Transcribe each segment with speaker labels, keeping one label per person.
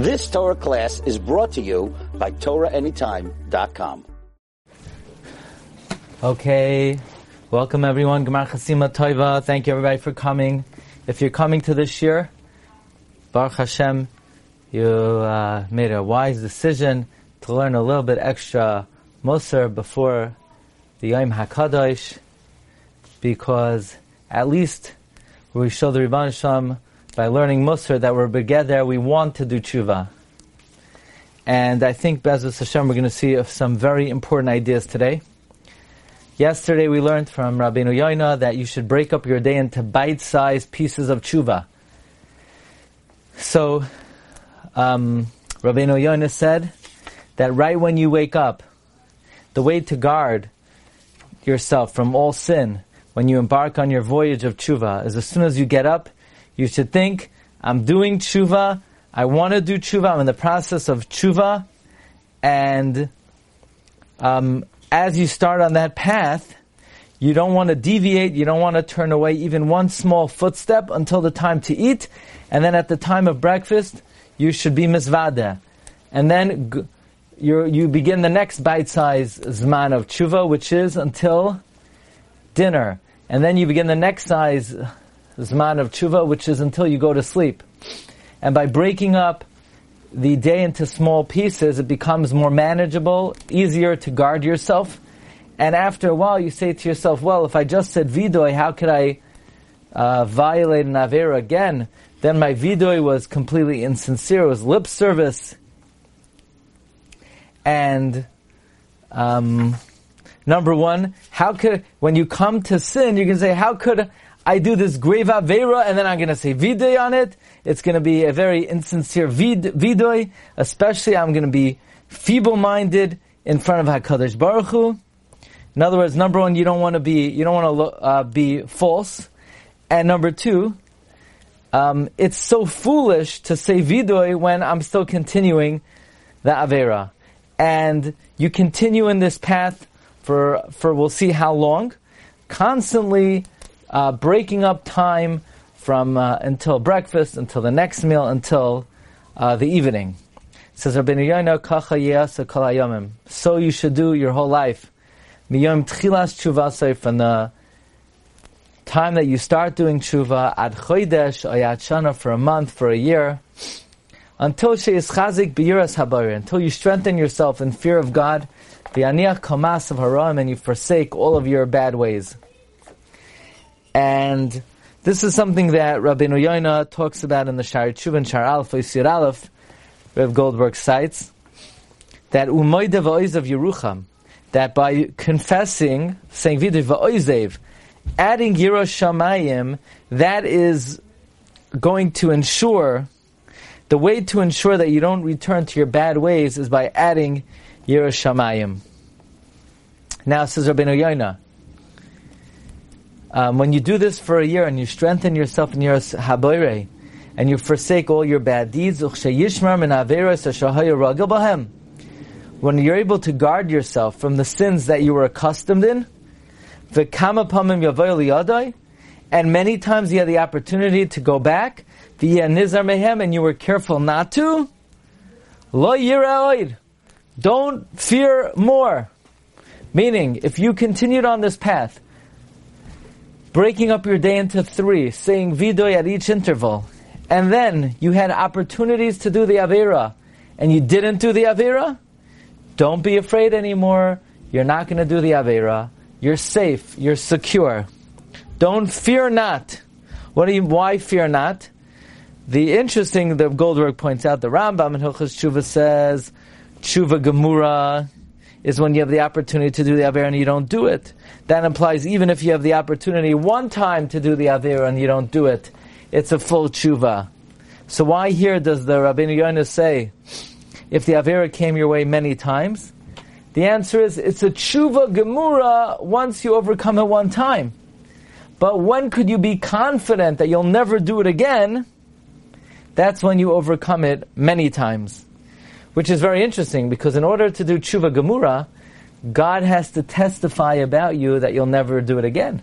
Speaker 1: This Torah class is brought to you by TorahAnytime.com.
Speaker 2: Okay, welcome everyone. Gemar Chasima Toiva. Thank you everybody for coming. If you're coming to this year, Baruch Hashem, you uh, made a wise decision to learn a little bit extra Musar before the Yom HaKadosh, because at least we show the Rebbe by learning Musar that we're together, we want to do tshuva. And I think Be'ezus Hashem, we're going to see some very important ideas today. Yesterday we learned from Rabbeinu Yoina that you should break up your day into bite-sized pieces of tshuva. So, um, Rabbeinu Yoina said that right when you wake up, the way to guard yourself from all sin when you embark on your voyage of tshuva is as soon as you get up, you should think, I'm doing tshuva, I want to do tshuva, I'm in the process of tshuva, and um, as you start on that path, you don't want to deviate, you don't want to turn away even one small footstep until the time to eat, and then at the time of breakfast, you should be misvada. And then you you begin the next bite-size zman of tshuva, which is until dinner. And then you begin the next size Zman of Tshuva, which is until you go to sleep. And by breaking up the day into small pieces, it becomes more manageable, easier to guard yourself. And after a while, you say to yourself, well, if I just said vidoy, how could I uh, violate an Avera again? Then my vidoy was completely insincere, it was lip service. And um, number one, how could, when you come to sin, you can say, how could I do this grave Avera and then I'm going to say Vidoy on it. It's going to be a very insincere vid- Vidoy, especially I'm going to be feeble-minded in front of HaKadosh Baruch Hu. In other words, number one, you don't want to be, you don't want to uh, be false. And number two, um, it's so foolish to say Vidoy when I'm still continuing the Avera. And you continue in this path for, for we'll see how long, constantly uh, breaking up time from uh, until breakfast, until the next meal, until uh, the evening. It says So you should do your whole life. Miyom tchilas tshuva from the time that you start doing tshuva ad chodesh ayat shana for a month, for a year, until she is chazik biyiras until you strengthen yourself in fear of God, the kamas of haram, and you forsake all of your bad ways. And this is something that Rabbeinu Yoina talks about in the Shari Tshuva and Shar Aleph, Yisir Aleph, Rev Goldberg cites, that Umoide of Yerucham, that by confessing, saying Vidiv Va'oizev, adding Yiras Shamayim, that is going to ensure, the way to ensure that you don't return to your bad ways is by adding Yiras Shamayim. Now says Rabbeinu Yoina, um, when you do this for a year and you strengthen yourself in your haboire, and you forsake all your bad deeds, when you're able to guard yourself from the sins that you were accustomed in, and many times you had the opportunity to go back, and you were careful not to, don't fear more. Meaning, if you continued on this path, breaking up your day into three, saying vidoy at each interval, and then you had opportunities to do the Avera, and you didn't do the Avera, don't be afraid anymore. You're not going to do the Avera. You're safe. You're secure. Don't fear not. What do you, why fear not? The interesting, the Goldberg points out, the Rambam in Hilchas Tshuva says, Tshuva Gemura is when you have the opportunity to do the Avera and you don't do it. That implies even if you have the opportunity one time to do the Avera and you don't do it, it's a full tshuva. So why here does the Rabbeinu Yonah say, if the Avera came your way many times? The answer is, it's a tshuva gemura once you overcome it one time. But when could you be confident that you'll never do it again? That's when you overcome it many times which is very interesting because in order to do tshuva gemura, God has to testify about you that you'll never do it again.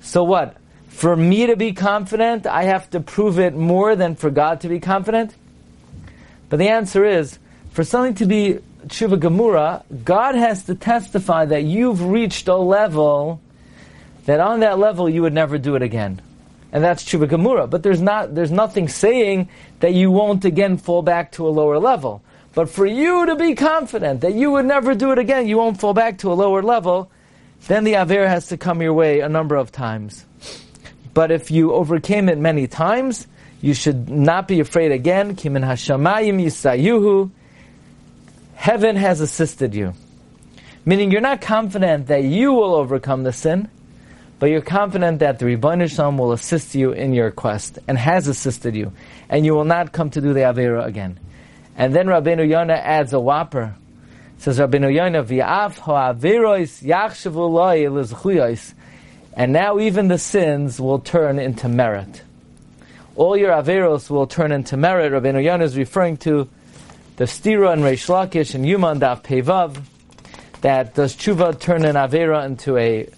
Speaker 2: So what? For me to be confident, I have to prove it more than for God to be confident? But the answer is, for something to be tshuva gemura, God has to testify that you've reached a level that on that level you would never do it again. And that's tshuva gemura. But there's not, there's nothing saying that you won't again fall back to a lower level. But for you to be confident that you would never do it again, you won't fall back to a lower level, then the Aver has to come your way a number of times. But if you overcame it many times, you should not be afraid again. Kimin hashamayim yisayuhu. Heaven has assisted you. Meaning you're not confident that you will overcome the sin, but you're confident that the Shel Olam will assist you in your quest and has assisted you, and you will not come to do the Avera again. And then Rabbeinu Yonah adds a whopper. says Rabbeinu Yonah, V'af ha'averois yachshavu loy And now even the sins will turn into merit. All your averos will turn into merit. Rabbeinu Yonah is referring to the stira and Reish Lakish and Yuman Daf Pevav. That does tshuva turn an avera into a,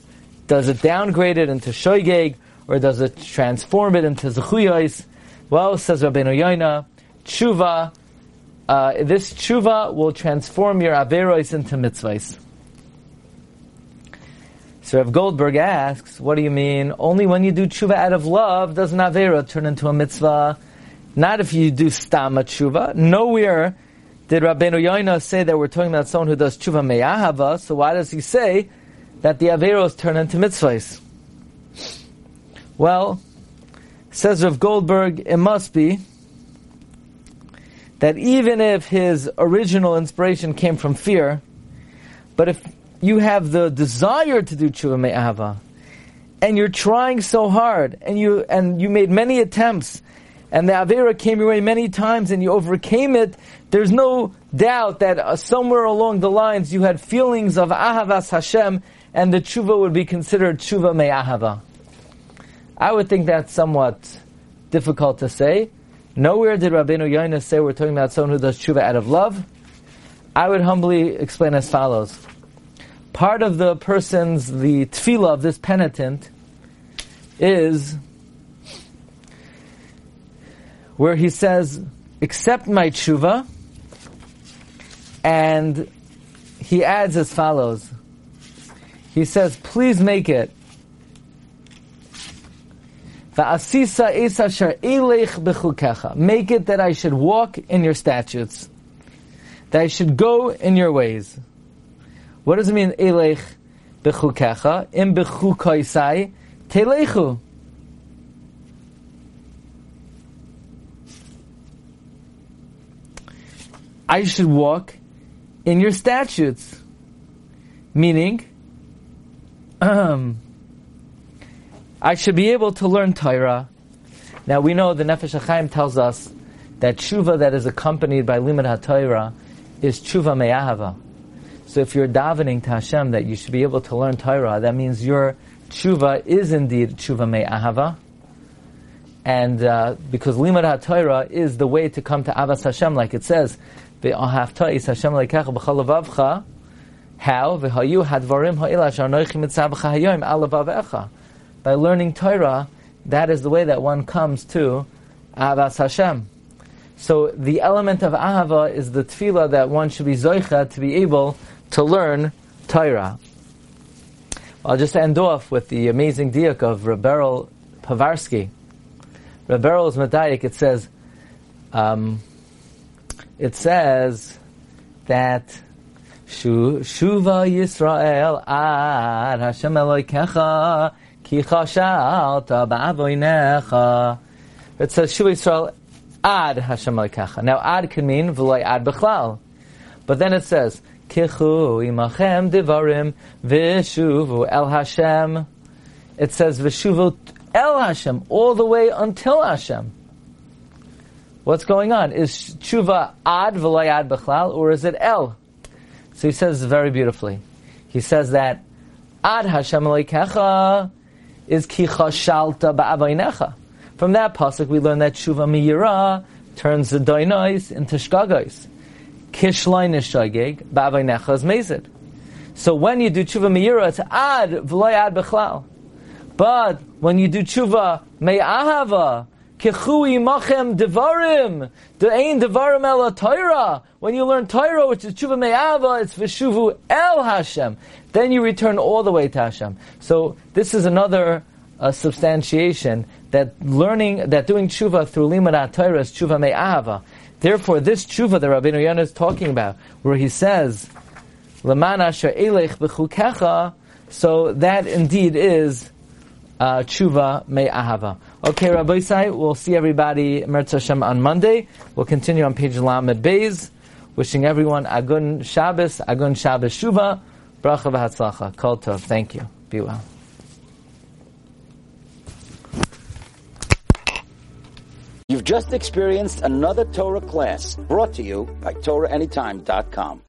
Speaker 2: does it downgrade it into shoygeg, or does it transform it into zechuyos? Well, says Rabbeinu Yonah, tshuva uh, this tshuva will transform your averos into mitzvahs. So Rav Goldberg asks, what do you mean? Only when you do tshuva out of love does an avera turn into a mitzvah. Not if you do stama tshuva. Nowhere did Rabbeinu Yoina say that we're talking about someone who does tshuva meyahava. So why does he say that the averos turn into mitzvahs? Well, says Rav Goldberg, it must be that even if his original inspiration came from fear, but if you have the desire to do tshuva me'ahava, and you're trying so hard, and you and you made many attempts, and the avera came your way many times, and you overcame it, there's no doubt that uh, somewhere along the lines you had feelings of ahavas Hashem, and the tshuva would be considered tshuva me'ahava. I would think that's somewhat difficult to say. Nowhere did Rabbeinu Yoina say we're talking about someone who does tshuva out of love. I would humbly explain as follows. Part of the person's, the tefillah of this penitent is where he says, accept my tshuva, and he adds as follows. He says, please make it Make it that I should walk in your statutes, that I should go in your ways. What does it mean, elech bechukecha? Im bechukaisai telechu. I should walk in your statutes. Meaning, um, I should be able to learn Torah. Now we know the Nefesh HaChaim tells us that tshuva that is accompanied by limud HaTorah is tshuva me'ahava. So if you're davening to Hashem that you should be able to learn Torah, that means your tshuva is indeed tshuva me'ahava. And uh, because limud HaTorah is the way to come to Avas Hashem, like it says, Ve'ahavta Hashem leikecha b'chal How? V'hayu hadvarim ha'ila sh'anoichi mitzabcha hayoim alavavecha by learning Torah, that is the way that one comes to Avas Hashem. So the element of Ahava is the tefillah that one should be zoicha to be able to learn Torah. I'll just end off with the amazing diak of Reberel Pavarsky. Reb Berel's Medayik, it says, um, it says that Shuva Yisrael ad Hashem Eloikecha Ki. It says Shuv Yisrael ad Hashem Elokecha. Now ad can mean v'loy ad b'chlal. But then it says Kichu imachem divarim v'shuvu el Hashem. It says v'shuvu el Hashem all the way until Hashem. What's going on? Is tshuva ad v'loy ad b'chlal or is it el? So he says very beautifully. He says that ad Hashem Elokecha is kicha shalta ba'avainecha. From that pasuk, we learn that shuva miyira turns the doinois into shkagos. Kishlein is shageg, ba'avainecha is mezid. So when you do tshuva miyira, it's ad v'loy ad bechlal. But when you do tshuva me'ahava, Kechui machem devarim. De'ain devarim el Torah. When you learn Torah, which is tshuva me'ava, it's v'shuvu el Hashem. Then you return all the way to Hashem. So this is another uh, substantiation that learning, that doing tshuva through limud Torah is tshuva me'ava. Therefore, this tshuva that Rabbeinu Yonah is talking about, where he says, "Leman asher elech b'chukecha," so that indeed is uh, tshuva me'ahava. Okay, Rabbosai, we'll see everybody Mertz Hashem on Monday. We'll continue on page Lamed Beis. Wishing everyone Agun Shabbos, Agun Shabbos Shuva, Bracha v'Hatzlacha. Kol Tov. Thank you. Be well.
Speaker 1: You've just experienced another Torah class brought to you by TorahAnytime.com.